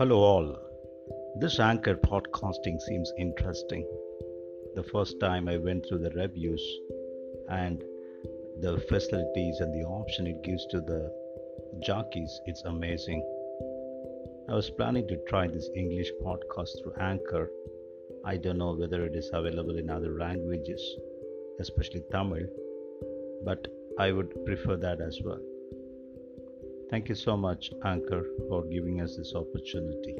Hello, all. This anchor podcasting seems interesting. The first time I went through the reviews and the facilities and the option it gives to the jockeys, it's amazing. I was planning to try this English podcast through Anchor. I don't know whether it is available in other languages, especially Tamil, but I would prefer that as well. Thank you so much, Anchor, for giving us this opportunity.